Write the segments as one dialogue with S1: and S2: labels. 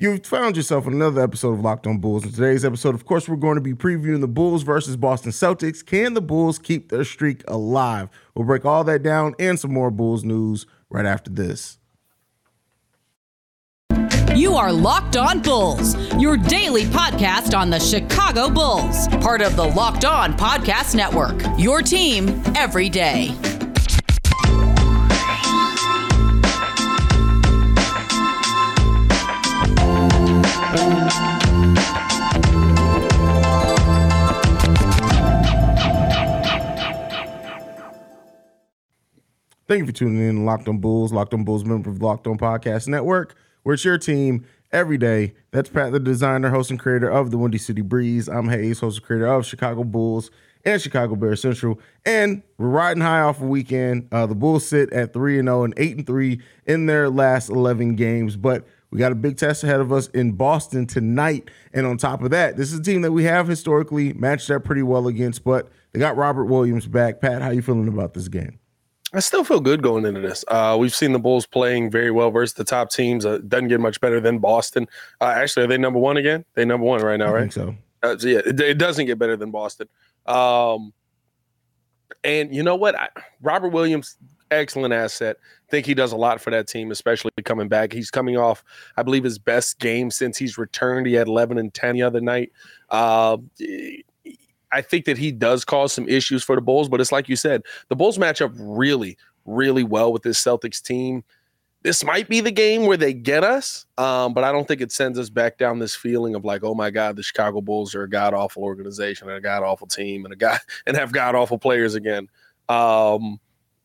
S1: You've found yourself in another episode of Locked On Bulls. In today's episode, of course, we're going to be previewing the Bulls versus Boston Celtics. Can the Bulls keep their streak alive? We'll break all that down and some more Bulls news right after this.
S2: You are Locked On Bulls, your daily podcast on the Chicago Bulls, part of the Locked On Podcast Network. Your team every day.
S1: Thank you for tuning in Locked On Bulls, Locked On Bulls member of Locked On Podcast Network, where it's your team every day. That's Pat, the designer, host, and creator of the Windy City Breeze. I'm Hayes, host and creator of Chicago Bulls and Chicago Bears Central. And we're riding high off a weekend. Uh, the Bulls sit at 3 0 and 8 and 3 in their last 11 games. But we got a big test ahead of us in Boston tonight. And on top of that, this is a team that we have historically matched up pretty well against, but they got Robert Williams back. Pat, how you feeling about this game?
S3: I still feel good going into this. Uh, we've seen the Bulls playing very well versus the top teams. Uh, doesn't get much better than Boston. Uh, actually, are they number one again? They number one right now,
S1: I
S3: right?
S1: think so.
S3: Uh, so yeah, it, it doesn't get better than Boston. Um, and you know what? I, Robert Williams, excellent asset. Think he does a lot for that team, especially coming back. He's coming off, I believe, his best game since he's returned. He had 11 and 10 the other night. Uh, I think that he does cause some issues for the Bulls, but it's like you said, the Bulls match up really, really well with this Celtics team. This might be the game where they get us, um, but I don't think it sends us back down this feeling of like, oh my God, the Chicago Bulls are a god awful organization and a god awful team and a guy and have god awful players again. Um,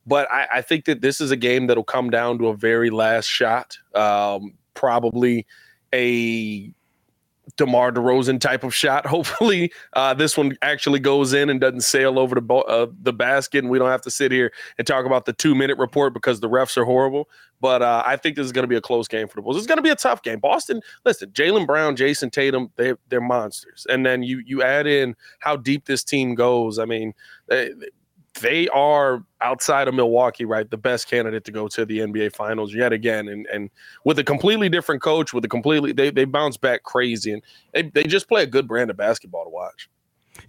S3: but I, I, think that this is a game that'll come down to a very last shot, um, probably a DeMar DeRozan type of shot. Hopefully, uh, this one actually goes in and doesn't sail over the bo- uh, the basket, and we don't have to sit here and talk about the two minute report because the refs are horrible. But uh, I think this is going to be a close game for the Bulls. It's going to be a tough game. Boston, listen, Jaylen Brown, Jayson Tatum, they they're monsters, and then you you add in how deep this team goes. I mean. They, they are outside of Milwaukee, right? The best candidate to go to the NBA finals yet again. And and with a completely different coach, with a completely they they bounce back crazy and they, they just play a good brand of basketball to watch.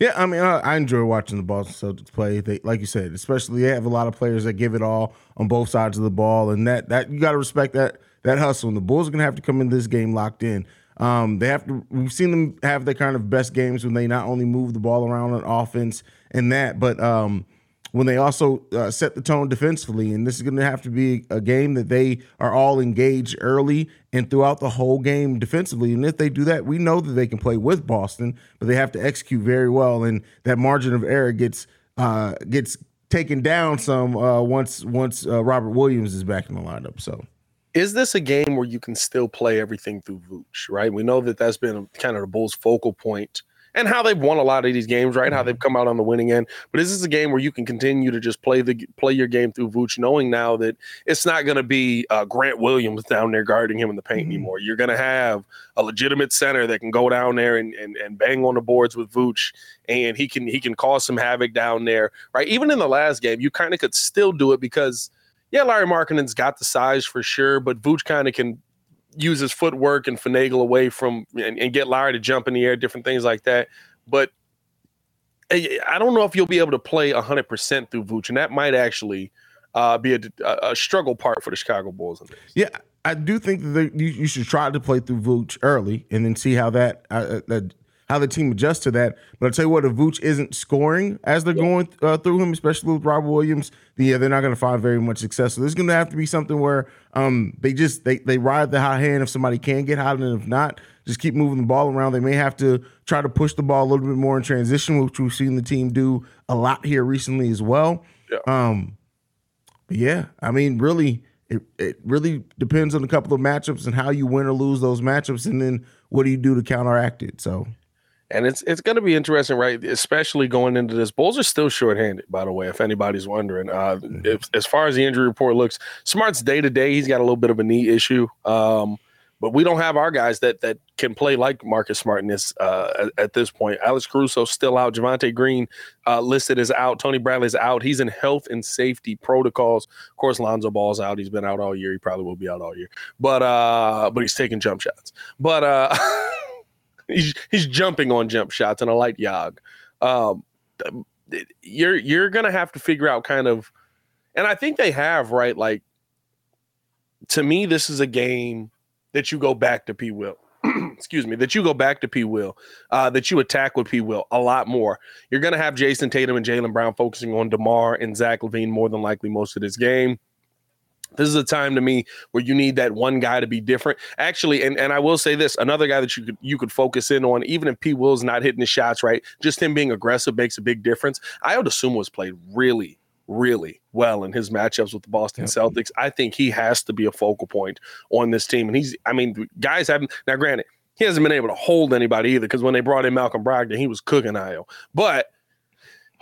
S1: Yeah, I mean, I, I enjoy watching the Boston Celtics play. They, like you said, especially they have a lot of players that give it all on both sides of the ball, and that that you got to respect that that hustle. And the Bulls are gonna have to come in this game locked in. Um, they have to. We've seen them have their kind of best games when they not only move the ball around on offense and that, but um, when they also uh, set the tone defensively. And this is going to have to be a game that they are all engaged early and throughout the whole game defensively. And if they do that, we know that they can play with Boston, but they have to execute very well. And that margin of error gets uh, gets taken down some uh, once once uh, Robert Williams is back in the lineup. So
S3: is this a game where you can still play everything through Vooch, right? We know that that's been kind of the Bulls' focal point and how they've won a lot of these games, right? How they've come out on the winning end. But this is a game where you can continue to just play the play your game through Vooch, knowing now that it's not going to be uh, Grant Williams down there guarding him in the paint mm-hmm. anymore. You're going to have a legitimate center that can go down there and, and and bang on the boards with Vooch, and he can he can cause some havoc down there, right? Even in the last game, you kind of could still do it because. Yeah, Lauri Markkanen's got the size for sure, but Vooch kind of can use his footwork and finagle away from and, and get Lauri to jump in the air, different things like that. But I don't know if you'll be able to play 100% through Vooch, and that might actually uh, be a, a, struggle part for the Chicago Bulls.
S1: Yeah, I do think that you, you, should try to play through Vooch early and then see how that uh, uh how the team adjusts to that. But I'll tell you what, if Vooch isn't scoring as they're yeah. going uh, through him, especially with Rob Williams, yeah, they're not going to find very much success. So there's going to have to be something where um, they just they they ride the hot hand if somebody can get hot, and if not, just keep moving the ball around. They may have to try to push the ball a little bit more in transition, which we've seen the team do a lot here recently as well. Yeah. Um, yeah, I mean, really, it, it really depends on a couple of matchups and how you win or lose those matchups, and then what do you do to counteract it. So
S3: and it's it's going to be interesting, right? Especially going into this. Bulls are still shorthanded, by the way, if anybody's wondering. Uh, if, as far as the injury report looks, Smart's day to day, he's got a little bit of a knee issue. Um, but we don't have our guys that that can play like Marcus Smart in this uh, at, at, this point. Alex Caruso still out. Javonte Green uh, listed as out. Tony Bradley's out. He's in health and safety protocols. Of course, Lonzo Ball's out. He's been out all year. He probably will be out all year. But uh, but he's taking jump shots. But uh, he's he's jumping on jump shots and a light yog. Um, you're you're gonna have to figure out kind of, and I think they have right. Like to me, this is a game that you go back to P. Will. excuse me, that you go back to P. Will, uh, that you attack with P. Will a lot more. You're going to have Jayson Tatum and Jaylen Brown focusing on DeMar and Zach LaVine more than likely most of this game. This is a time to me where you need that one guy to be different. Actually, and, and I will say this: another guy that you could you could focus in on, even if P. Will's not hitting the shots right, just him being aggressive makes a big difference. I would assume was played really, really well in his matchups with the Boston yep. Celtics. I think he has to be a focal point on this team. And he's, I mean, guys haven't, now granted, he hasn't been able to hold anybody either because when they brought in Malcolm Brogdon, he was cooking Ayo. But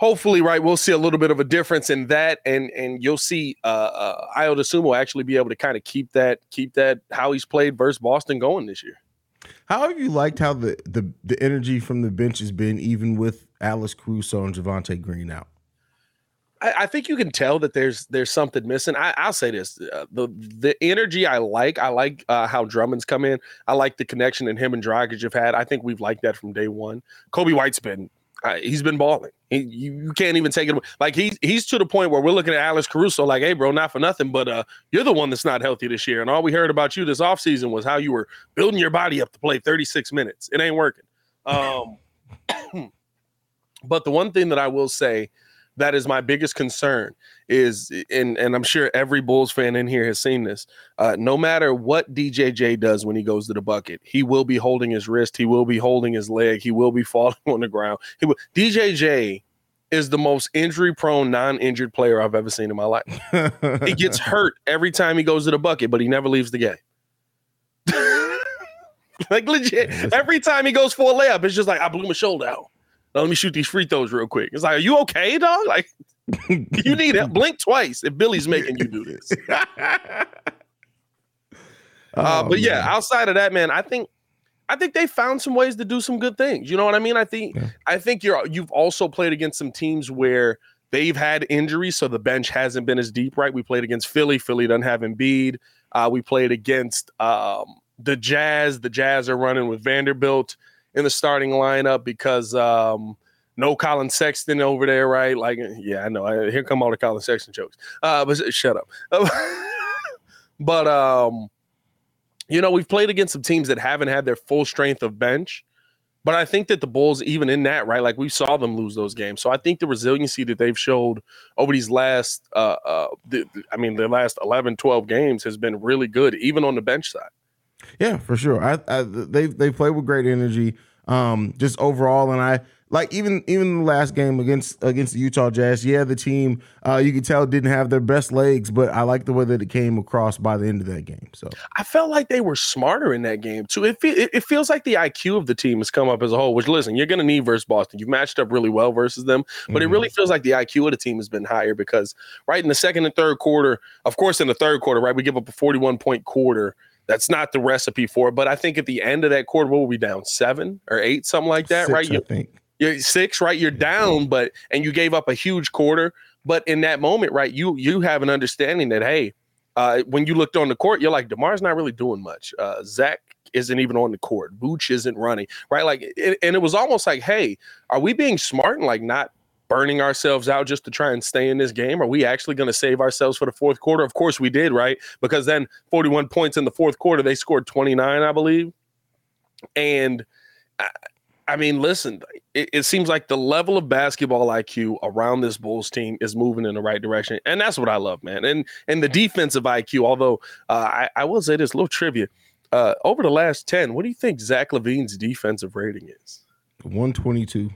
S3: hopefully, right, we'll see a little bit of a difference in that, and and you'll see uh, uh Ayo Dosunmu actually be able to kind of keep that keep that how he's played versus Boston going this year.
S1: How have you liked how the the the energy from the bench has been, even with Alex Caruso and Javonte Green out?
S3: I, I, think you can tell that there's there's something missing. I, will say this: uh, the the energy I like. I like uh, how Drummond's come in. I like the connection that him and Dragic have had. I think we've liked that from day one. Coby White's been he's been balling. He, you, you can't even take it like he's he's to the point where we're looking at Alex Caruso like, hey, bro, not for nothing, but uh, you're the one that's not healthy this year. And all we heard about you this offseason was how you were building your body up to play 36 minutes. It ain't working. Um, but the one thing that I will say that is my biggest concern is and and I'm sure every Bulls fan in here has seen this. Uh, no matter what DJJ does when he goes to the bucket, he will be holding his wrist, he will be holding his leg, he will be falling on the ground. He will, DJJ is the most injury prone non-injured player I've ever seen in my life. he gets hurt every time he goes to the bucket, but he never leaves the game. like legit, every time he goes for a layup, it's just like I blew my shoulder out let me shoot these free throws real quick. It's like, are you okay, dog? Like, you need it. Blink twice if Billy's making you do this. uh, oh, but yeah, outside of that, man, I think I think they found some ways to do some good things. You know what I mean? I think yeah. I think you're you've also played against some teams where they've had injuries, so the bench hasn't been as deep, right? We played against Philly. Philly doesn't have Embiid. Uh, we played against um, the Jazz. The Jazz are running with Vanderbilt in the starting lineup because um, no Collin Sexton over there, right? Like, yeah, I know. Here come all the Collin Sexton jokes. Uh, but shut up. but um, you know, we've played against some teams that haven't had their full strength of bench. But I think that the Bulls, even in that, right, like we saw them lose those games. So I think the resiliency that they've showed over these last, uh, uh, I mean, the last 11, 12 games has been really good, even on the bench side.
S1: Yeah, for sure. I, I they they play with great energy, um, just overall, and I like even even the last game against against the Utah Jazz. Yeah, the team uh, you could tell didn't have their best legs, but I like the way that it came across by the end of that game. So
S3: I felt like they were smarter in that game too. It it, it feels like the IQ of the team has come up as a whole. Which listen, you're going to need versus Boston. You've matched up really well versus them, but mm-hmm. it really feels like the IQ of the team has been higher because right in the second and third quarter, of course, in the third quarter, right, we give up a 41 point quarter that's not the recipe for it. But I think at the end of that quarter, what were we down? Seven or eight, something like that,
S1: six,
S3: right?
S1: You, think.
S3: You're six, right? You're down, but and you gave up a huge quarter. But in that moment, right, you you have an understanding that hey, uh, when you looked on the court, you're like, Demar's not really doing much. Uh, Zach isn't even on the court. Vooch isn't running, right? Like, it, and it was almost like, hey, are we being smart and like not burning ourselves out just to try and stay in this game? Are we actually going to save ourselves for the fourth quarter? Of course we did, right? Because then 41 points in the fourth quarter, they scored 29, I believe. And I, I mean, listen, it, it, seems like the level of basketball IQ around this Bulls team is moving in the right direction, and that's what I love, man. And and the defensive IQ, although uh, I, I will say this little trivia, uh, over the last ten, what do you think Zach LaVine's defensive rating is?
S1: One twenty two.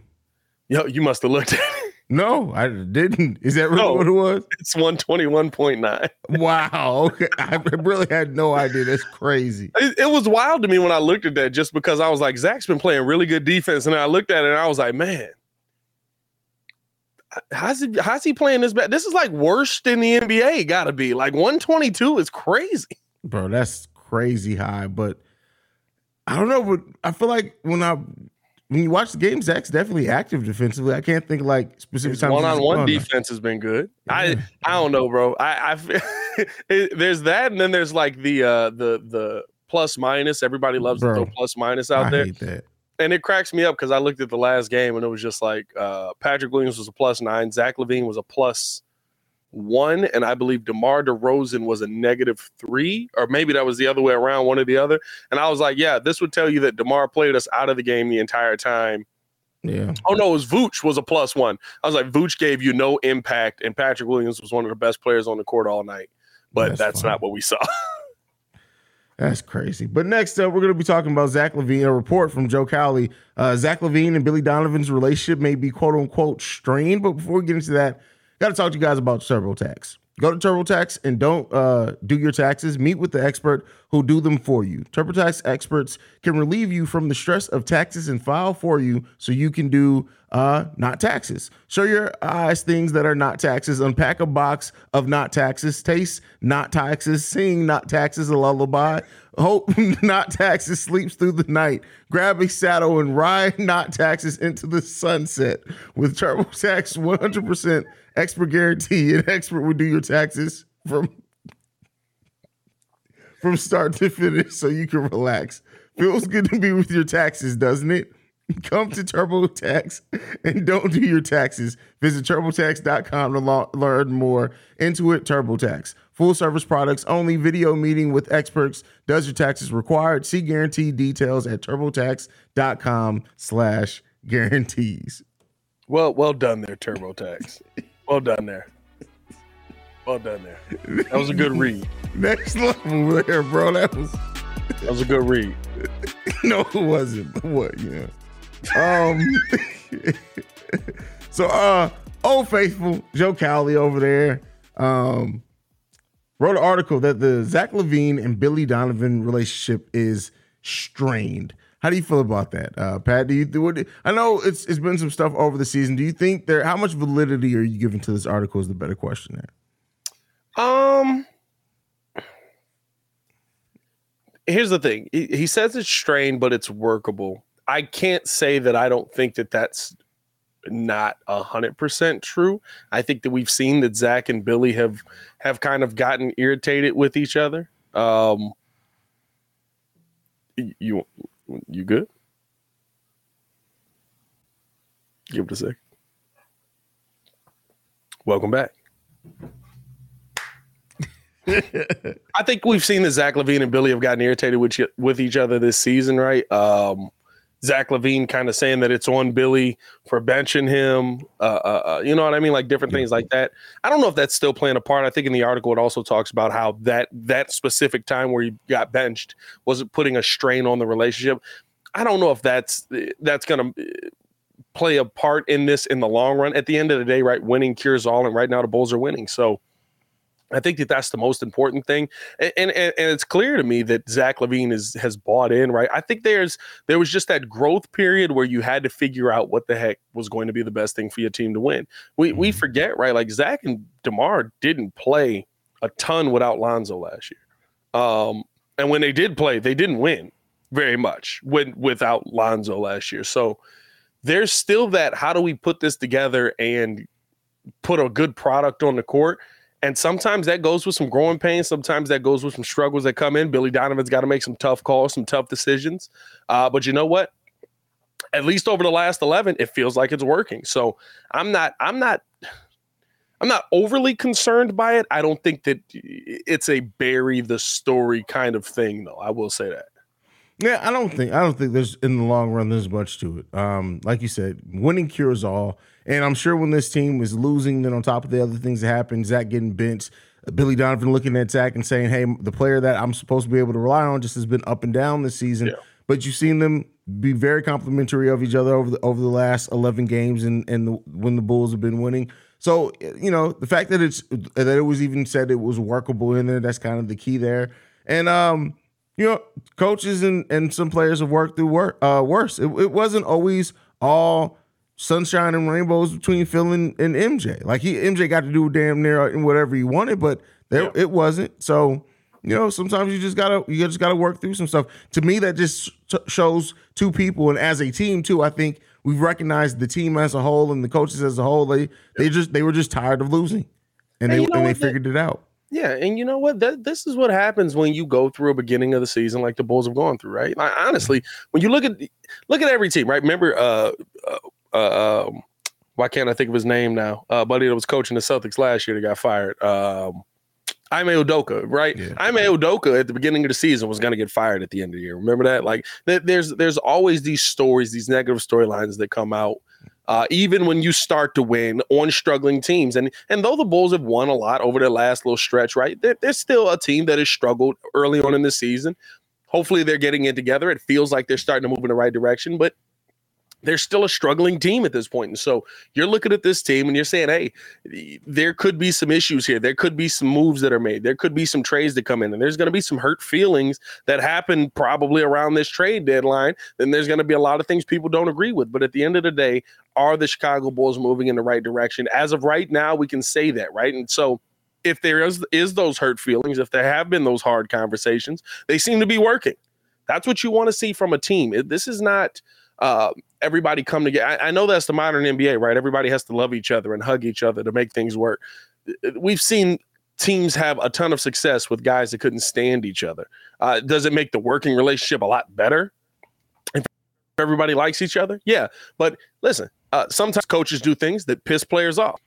S3: Yo, you must have looked at it.
S1: No, I didn't. Is that really no, what it was?
S3: It's 121.9.
S1: wow. Okay. I really had no idea. That's crazy.
S3: It, it, was wild to me when I looked at that just because I was like, Zach's been playing really good defense. And I looked at it and I was like, man, how's he, how's he playing this bad? This is like worse than the NBA, gotta be. Like 122 is crazy.
S1: Bro, that's crazy high. But I don't know, but I feel like when I when you watch the game, Zach's definitely active defensively. I can't think like specific times.
S3: One on one defense has been good. I I don't know, bro. I I it, there's that, and then there's like the uh the the plus minus. Everybody loves bro, the plus minus out
S1: I
S3: there. And it cracks me up because I looked at the last game and it was just like uh, Patrick Williams was a plus nine, Zach LaVine was a plus one, and I believe DeMar DeRozan was a negative three, or maybe that was the other way around, one or the other. And I was like, yeah, this would tell you that DeMar played us out of the game the entire time.
S1: Yeah.
S3: Oh no, it was Vooch was a plus one. I was like, Vooch gave you no impact, and Patrick Williams was one of the best players on the court all night. But that's, that's not what we saw.
S1: That's crazy. But next up, we're going to be talking about Zach LaVine, A report from Joe Cowley. Uh, Zach LaVine and Billy Donovan's relationship may be quote unquote strained. But before we get into that, got to talk to you guys about TurboTax. Go to TurboTax and don't uh, do your taxes. Meet with the expert who'll do them for you. TurboTax experts can relieve you from the stress of taxes and file for you so you can do uh, not taxes. Show your eyes things that are not taxes. Unpack a box of not taxes. Taste not taxes. Sing not taxes, a lullaby. Hope not taxes sleeps through the night. Grab a saddle and ride not taxes into the sunset with TurboTax 100% expert guarantee. An expert will do your taxes from from start to finish so you can relax. Feels good to be with your taxes, doesn't it? Come to TurboTax and don't do your taxes. Visit TurboTax.com to lo- learn more. Intuit TurboTax. Full service products only. Video meeting with experts. Does your taxes required? See guarantee details at TurboTax.com slash guarantees.
S3: Well, well done there, TurboTax. Well done there. Well done there. That was a good read.
S1: Next level there, bro. That was
S3: that was a good read.
S1: no, it wasn't. But what, yeah. Um so uh old faithful Joe Cowley over there um wrote an article that the Zach LaVine and Billy Donovan relationship is strained. How do you feel about that, uh, Pat? Do you do what? I know it's it's been some stuff over the season. Do you think there? How much validity are you giving to this article? Is the better question there.
S3: Um. Here's the thing. He, he says it's strained, but it's workable. I can't say that I don't think that that's not a hundred percent true. I think that we've seen that Zach and Billy have have kind of gotten irritated with each other. Um, you you good? Give it a sec. Welcome back. I think we've seen that Zach LaVine and Billy have gotten irritated with with each other this season, right? Um, Zach LaVine kind of saying that it's on Billy for benching him. Uh, uh, uh, you know what I mean? Like different things like that. I don't know if that's still playing a part. I think in the article it also talks about how that that specific time where he got benched was putting a strain on the relationship. I don't know if that's that's going to play a part in this in the long run. At the end of the day, right, winning cures all, and right now the Bulls are winning. So I think that that's the most important thing, and, and and it's clear to me that Zach LaVine is has bought in. Right, I think there's there was just that growth period where you had to figure out what the heck was going to be the best thing for your team to win. We we mm-hmm. forget right, like Zach and Demar didn't play a ton without Lonzo last year, um, and when they did play, they didn't win very much when without Lonzo last year. So there's still that. How do we put this together and put a good product on the court? And sometimes that goes with some growing pains. Sometimes that goes with some struggles that come in. Billy Donovan's got to make some tough calls, some tough decisions. Uh, but you know what? At least over the last 11, it feels like it's working. So I'm not, I'm not, I'm not overly concerned by it. I don't think that it's a bury the story kind of thing, though. I will say that.
S1: Yeah, I don't think I don't think there's in the long run there's much to it. Um, like you said, winning cures all. And I'm sure when this team was losing, then on top of the other things that happened, Zach getting benched, Billy Donovan looking at Zach and saying, "Hey, the player that I'm supposed to be able to rely on just has been up and down this season." Yeah. But you've seen them be very complimentary of each other over the over the last 11 games, and and the, when the Bulls have been winning. So you know the fact that it's that it was even said it was workable in there. That's kind of the key there. And um, you know, coaches and, and some players have worked through work, uh, worse. It, it, wasn't always all sunshine and rainbows between Phil and, and, MJ. Like he MJ got to do damn near whatever he wanted, but there yeah. it wasn't. So you know, sometimes you just gotta you just gotta work through some stuff. To me, that just shows two people, and as a team too. I think we've recognized the team as a whole and the coaches as a whole. They they just they were just tired of losing, and, and they you know and they figured it out.
S3: Yeah, and you know what? That, this is what happens when you go through a beginning of the season like the Bulls have gone through, right? Like, honestly, when you look at look at every team, right? Remember, uh, uh, uh um, why can't I think of his name now? Uh, buddy that was coaching the Celtics last year that got fired. Um, Ime Udoka, right? Yeah. Ime Udoka at the beginning of the season was going to get fired at the end of the year. Remember that? Like, th- there's there's always these stories, these negative storylines that come out uh, even when you start to win on struggling teams. And and though the Bulls have won a lot over their last little stretch, right, they're, they're still a team that has struggled early on in the season. Hopefully, they're getting it together. It feels like they're starting to move in the right direction, but they're still a struggling team at this point. And so you're looking at this team and you're saying, hey, there could be some issues here. There could be some moves that are made. There could be some trades that come in. And there's going to be some hurt feelings that happen probably around this trade deadline. Then there's going to be a lot of things people don't agree with. But at the end of the day, are the Chicago Bulls moving in the right direction? As of right now, we can say that, right? And so if there is, is those hurt feelings, if there have been those hard conversations, they seem to be working. That's what you want to see from a team. This is not – uh, everybody come together. I, I, know that's the modern NBA, right? Everybody has to love each other and hug each other to make things work. We've seen teams have a ton of success with guys that couldn't stand each other. Uh, does it make the working relationship a lot better? If everybody likes each other, yeah. But listen, uh, sometimes coaches do things that piss players off.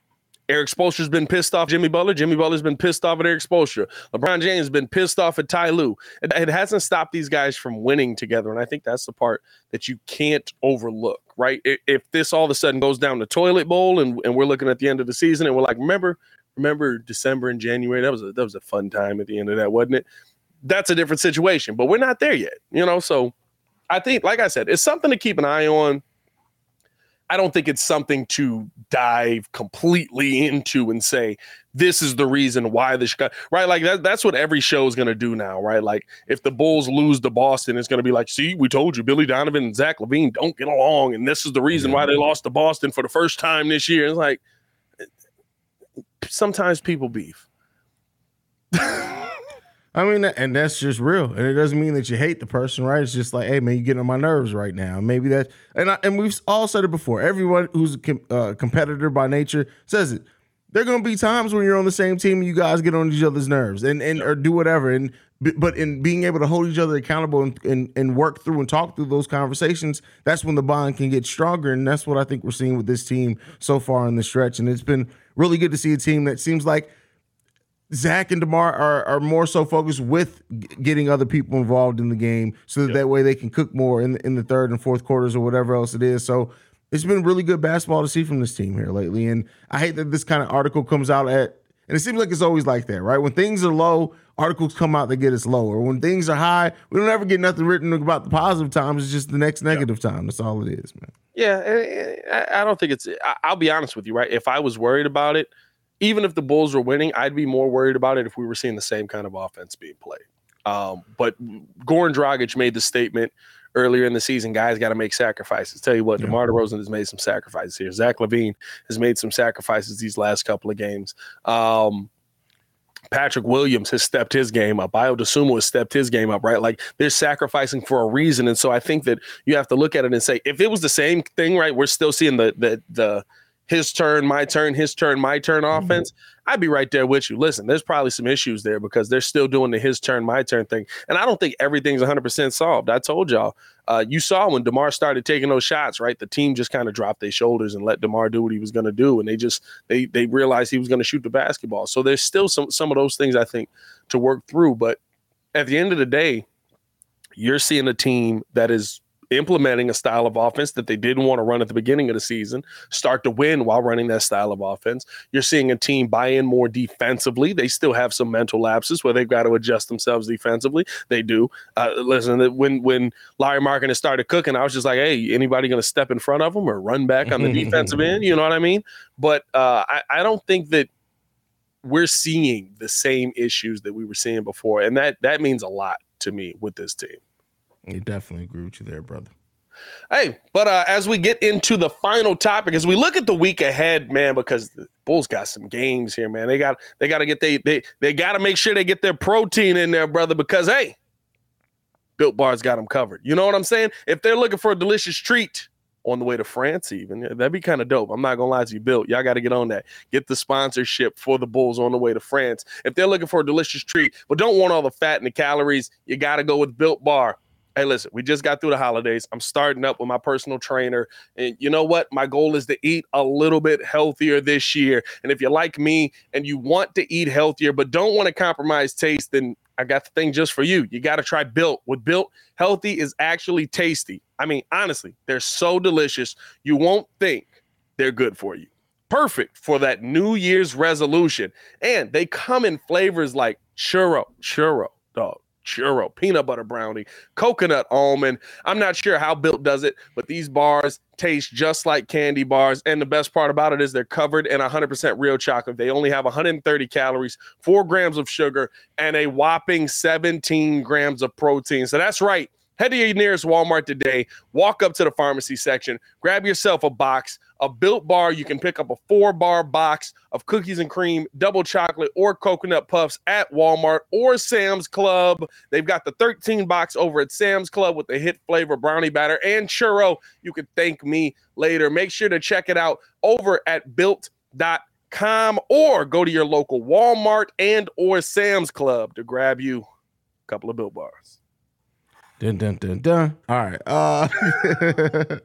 S3: Erik Spoelstra's been pissed off Jimmy Butler. Jimmy Butler's been pissed off at Erik Spoelstra. LeBron James has been pissed off at Ty Lue. It, it, hasn't stopped these guys from winning together. And I think that's the part that you can't overlook, right? If, if this all of a sudden goes down the toilet bowl and, and we're looking at the end of the season and we're like, remember, remember December and January? That was a, that was a fun time at the end of that, wasn't it? That's a different situation, but we're not there yet, you know? So I think, like I said, it's something to keep an eye on I don't think it's something to dive completely into and say this is the reason why the Chicago right? Like that, that's what every show is going to do now right? Like if the Bulls lose to Boston it's going to be like see we told you Billy Donovan and Zach LaVine don't get along and this is the reason why they lost to Boston for the first time this year. It's like sometimes people beef
S1: I mean, and that's just real, and it doesn't mean that you hate the person, right? It's just like, hey, man, you're getting on my nerves right now. Maybe that, and I, and we've all said it before. Everyone who's a com, uh, competitor by nature says it. There are going to be times when you're on the same team and you guys get on each other's nerves and and or do whatever. And but in being able to hold each other accountable and, and and work through and talk through those conversations, that's when the bond can get stronger. And that's what I think we're seeing with this team so far in the stretch. And it's been really good to see a team that seems like Zach and Demar are, are more so focused with getting other people involved in the game, so that yep. that way they can cook more in the, in the third and fourth quarters or whatever else it is. So it's been really good basketball to see from this team here lately. And I hate that this kind of article comes out at, and it seems like it's always like that, right? When things are low, articles come out that get us lower. When things are high, we don't ever get nothing written about the positive times. It's just the next negative yep. time. That's all it is, man.
S3: Yeah, I don't think it's. I'll be honest with you, right? If I was worried about it even if the Bulls were winning, I'd be more worried about it if we were seeing the same kind of offense being played. Um, but Goran Dragic made the statement earlier in the season, guys got to make sacrifices. Tell you what, yeah. DeMar DeRozan has made some sacrifices here. Zach LaVine has made some sacrifices these last couple of games. Um, Patrick Williams has stepped his game up. Ayo Dosunmu has stepped his game up, right? Like they're sacrificing for a reason. And so I think that you have to look at it and say, if it was the same thing, right? We're still seeing the the the his turn, my turn, his turn, my turn mm-hmm. offense, mm-hmm. I'd be right there with you. Listen, there's probably some issues there because they're still doing the his turn, my turn thing. And I don't think everything's 100% solved. I told y'all, uh, you saw when DeMar started taking those shots, right? The team just kind of dropped their shoulders and let DeMar do what he was going to do. And they just, they, they realized he was going to shoot the basketball. So there's still some, some of those things I think to work through. But at the end of the day, you're seeing a team that is implementing a style of offense that they didn't want to run at the beginning of the season, start to win while running that style of offense. You're seeing a team buy in more defensively. They still have some mental lapses where they've got to adjust themselves defensively. They do. Uh, listen, when when Lauri Markkanen started cooking, I was just like, hey, anybody going to step in front of them or run back on the defensive end? You know what I mean? But uh, I, I don't think that we're seeing the same issues that we were seeing before, and that that means a lot to me with this team.
S1: I definitely agree with you there, brother.
S3: Hey, but uh, as we get into the final topic, as we look at the week ahead, man, because the Bulls got some games here, man. They got they got to get they they they got to make sure they get their protein in there, brother. Because hey, Built Bar's got them covered. You know what I'm saying? If they're looking for a delicious treat on the way to France, even that'd be kind of dope. I'm not gonna lie to you, Built. Y'all got to get on that. Get the sponsorship for the Bulls on the way to France. If they're looking for a delicious treat, but don't want all the fat and the calories, you got to go with Built Bar. Hey, listen, we just got through the holidays. I'm starting up with my personal trainer. And you know what? My goal is to eat a little bit healthier this year. And if you're like me and you want to eat healthier, but don't want to compromise taste, then I got the thing just for you. You got to try Built. With Built, healthy is actually tasty. I mean, honestly, they're so delicious. You won't think they're good for you. Perfect for that New Year's resolution. And they come in flavors like churro, churro, dog churro, peanut butter brownie, coconut almond. I'm not sure how Built does it, but these bars taste just like candy bars. And the best part about it is they're covered in 100% real chocolate. They only have 130 calories, four grams of sugar, and a whopping 17 grams of protein. So that's right. Head to your nearest Walmart today, walk up to the pharmacy section, grab yourself a box, a built bar. You can pick up a four bar box of cookies and cream, double chocolate, or coconut puffs at Walmart or Sam's Club. They've got the 13 box over at Sam's Club with the hit flavor brownie batter and churro. You can thank me later. Make sure to check it out over at built.com or go to your local Walmart and or Sam's Club to grab you a couple of built bars.
S1: Dun dun dun dun. All right. Uh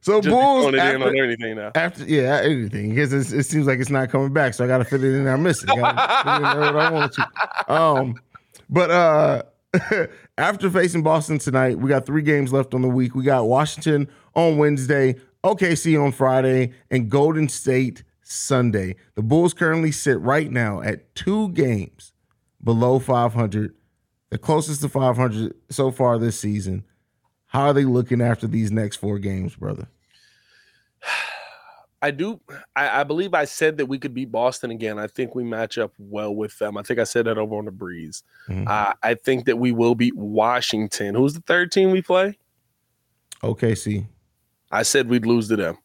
S1: So
S3: Just
S1: Bulls
S3: it in
S1: after,
S3: on anything now.
S1: after yeah anything because it seems like it's not coming back, so I got to fit it in there. I miss it. I gotta fit it in what I want to. Um, but uh, after facing Boston tonight, we got three games left on the week. We got Washington on Wednesday, OKC on Friday, and Golden State Sunday. The Bulls currently sit right now at two games below 500, the closest to 500 so far this season. How are they looking after these next four games, brother?
S3: I do. I, I, believe I said that we could beat Boston again. I think we match up well with them. I think I said that over on the breeze. Mm-hmm. Uh, I think that we will beat Washington. Who's the third team we play?
S1: OKC.
S3: I said we'd lose to them.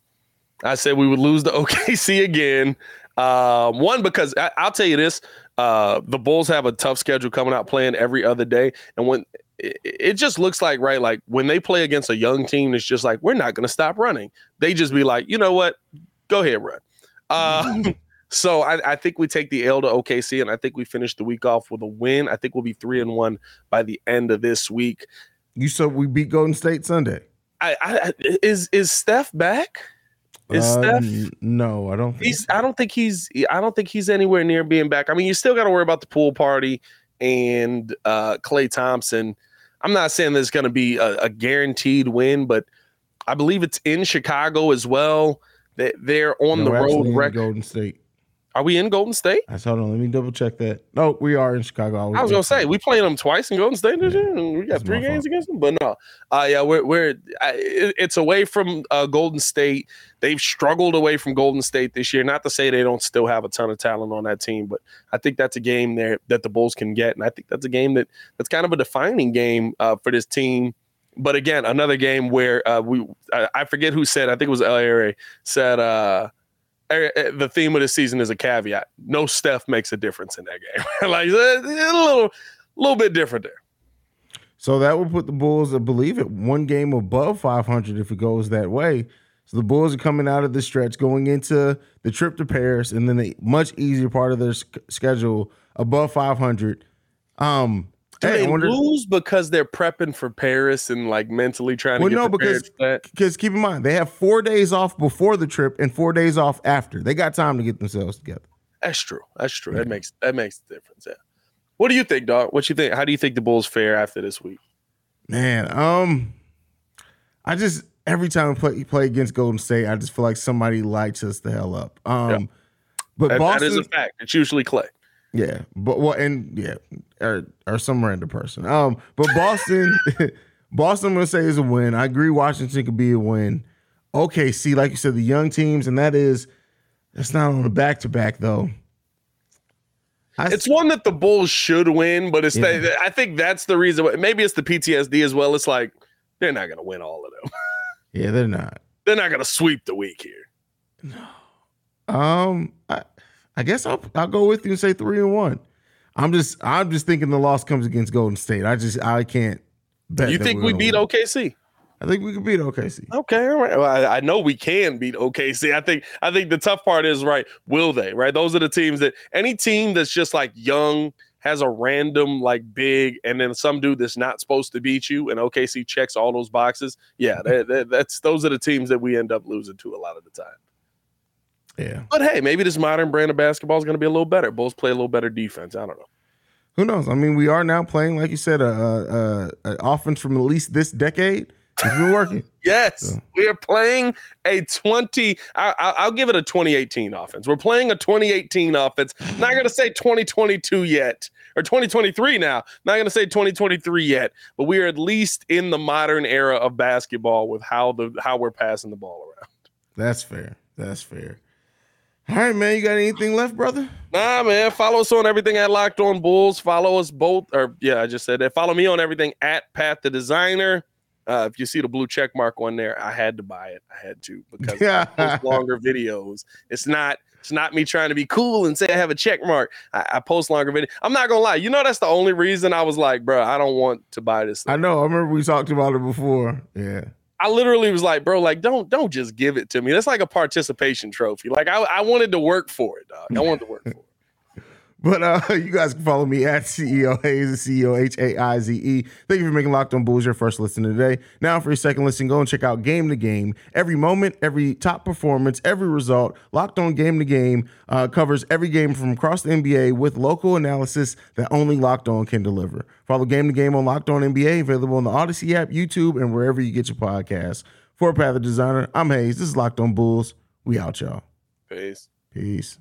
S3: I said we would lose to OKC again. Uh, one because I, will tell you this: uh, the Bulls have a tough schedule coming out, playing every other day, and when it, it just looks like right, like when they play against a young team, it's just like we're not going to stop running. They just be like, you know what, go ahead, run. Uh, so I, I, think we take the L to OKC, and I think we finish the week off with a win. I think we'll be three and one by the end of this week.
S1: You said we beat Golden State Sunday.
S3: I, I is is Steph back? Is uh, Steph?
S1: No, I don't.
S3: he's. So. I don't think he's. I don't think he's anywhere near being back. I mean, you still got to worry about the pool party and uh, Klay Thompson. I'm not saying there's going to be a, a, guaranteed win, but I believe it's in Chicago as well. That they're on no, the road. Record.
S1: Golden State.
S3: Are we in Golden State?
S1: I hold on. Let me double check that. No, we are in Chicago.
S3: I was gonna say we played them twice in Golden State this year. and We got three games fault. against them, but no. Uh, yeah, we're we're it's away from uh, Golden State. They've struggled away from Golden State this year. Not to say they don't still have a ton of talent on that team, but I think that's a game there that the Bulls can get, and I think that's a game that that's kind of a defining game uh, for this team but again, another game where uh, we I, I, forget who said I think it was LA said uh, the theme of the season is a caveat. No Steph makes a difference in that game. like a little, little bit different there.
S1: So that would put the Bulls, I believe, it, one game above 500 if it goes that way. So the Bulls are coming out of the stretch, going into the trip to Paris, and then a much easier part of their schedule above 500. Um,
S3: do hey, they wonder, lose because they're prepping for Paris and like mentally trying well, to get no, because
S1: because keep in mind they have four days off before the trip and four days off after. They got time to get themselves together.
S3: That's true. That's true. Yeah. That makes that makes the difference. Yeah. What do you think, dog? What you think? How do you think the Bulls fare after this week?
S1: Man, um, I just every time we play play against Golden State, I just feel like somebody lights us the hell up. Um, yeah. but
S3: that,
S1: Boston,
S3: that is a fact. It's usually Klay.
S1: Yeah, but what and yeah, or or some random person. Um, but Boston, Boston, I'm gonna say is a win. I agree. Washington could be a win. OKC, like you said, the young teams, and that is that's not on the back to back though.
S3: I it's one that the Bulls should win, but it's yeah. the, I think that's the reason. Maybe it's the PTSD as well. It's like they're not gonna win all of them.
S1: Yeah, they're not.
S3: They're not gonna sweep the week here. No.
S1: Um, I, I guess I'll I'll go with you and say three and one. I'm just I'm just thinking the loss comes against Golden State. I just I can't bet.
S3: You think we beat
S1: win.
S3: OKC?
S1: I think we could beat OKC.
S3: Okay, all right. Well, I, I know we can beat OKC. I think I think the tough part is right. Will they? Right? Those are the teams that any team that's just like young has a random like big, and then some dude that's not supposed to beat you, and OKC checks all those boxes. Yeah, that, that, that's those are the teams that we end up losing to a lot of the time.
S1: Yeah.
S3: But hey, maybe this modern brand of basketball is going to be a little better. Bulls play a little better defense. I don't know.
S1: Who knows? I mean, we are now playing, like you said, a, a, a, offense from at least this decade. It's been working.
S3: Yes,
S1: So-
S3: we are playing a 20. I, I, I'll give it a 2018 offense. We're playing a 2018 offense. Not going to say 2022 yet or 2023 now. Not going to say 2023 yet, but we are at least in the modern era of basketball with how the how we're passing the ball around.
S1: That's fair. That's fair. All right, man. You got anything left, brother?
S3: Nah, man. Follow us on everything at Locked On Bulls. Follow us both, or yeah, I just said that. Follow me on everything at Pat the Designer. Uh, if you see the blue check mark on there, I had to buy it. I had to because I post longer videos. It's not. It's not me trying to be cool and say I have a check mark. I, I post longer videos. I'm not gonna lie. You know that's the only reason I was like, bro, I don't want to buy this. Thing.
S1: I know. I remember we talked about it before. Yeah.
S3: I literally was like, bro, like don't don't just give it to me. That's like a participation trophy. Like I, I wanted to work for it, dog. I wanted to work for it.
S1: But uh, you guys can follow me at CEO Hayes, CEO H A I Z E. Thank you for making Locked On Bulls your first listen today. Now, for your second listen, go and check out Game to Game. Every moment, every top performance, every result. Locked On Game to Game uh, covers every game from across the NBA with local analysis that only Locked On can deliver. Follow Game to Game on Locked On NBA, available on the Odyssey app, YouTube, and wherever you get your podcasts. For Pat the Designer, I'm Hayes. This is Locked On Bulls. We out, y'all.
S3: Peace.
S1: Peace.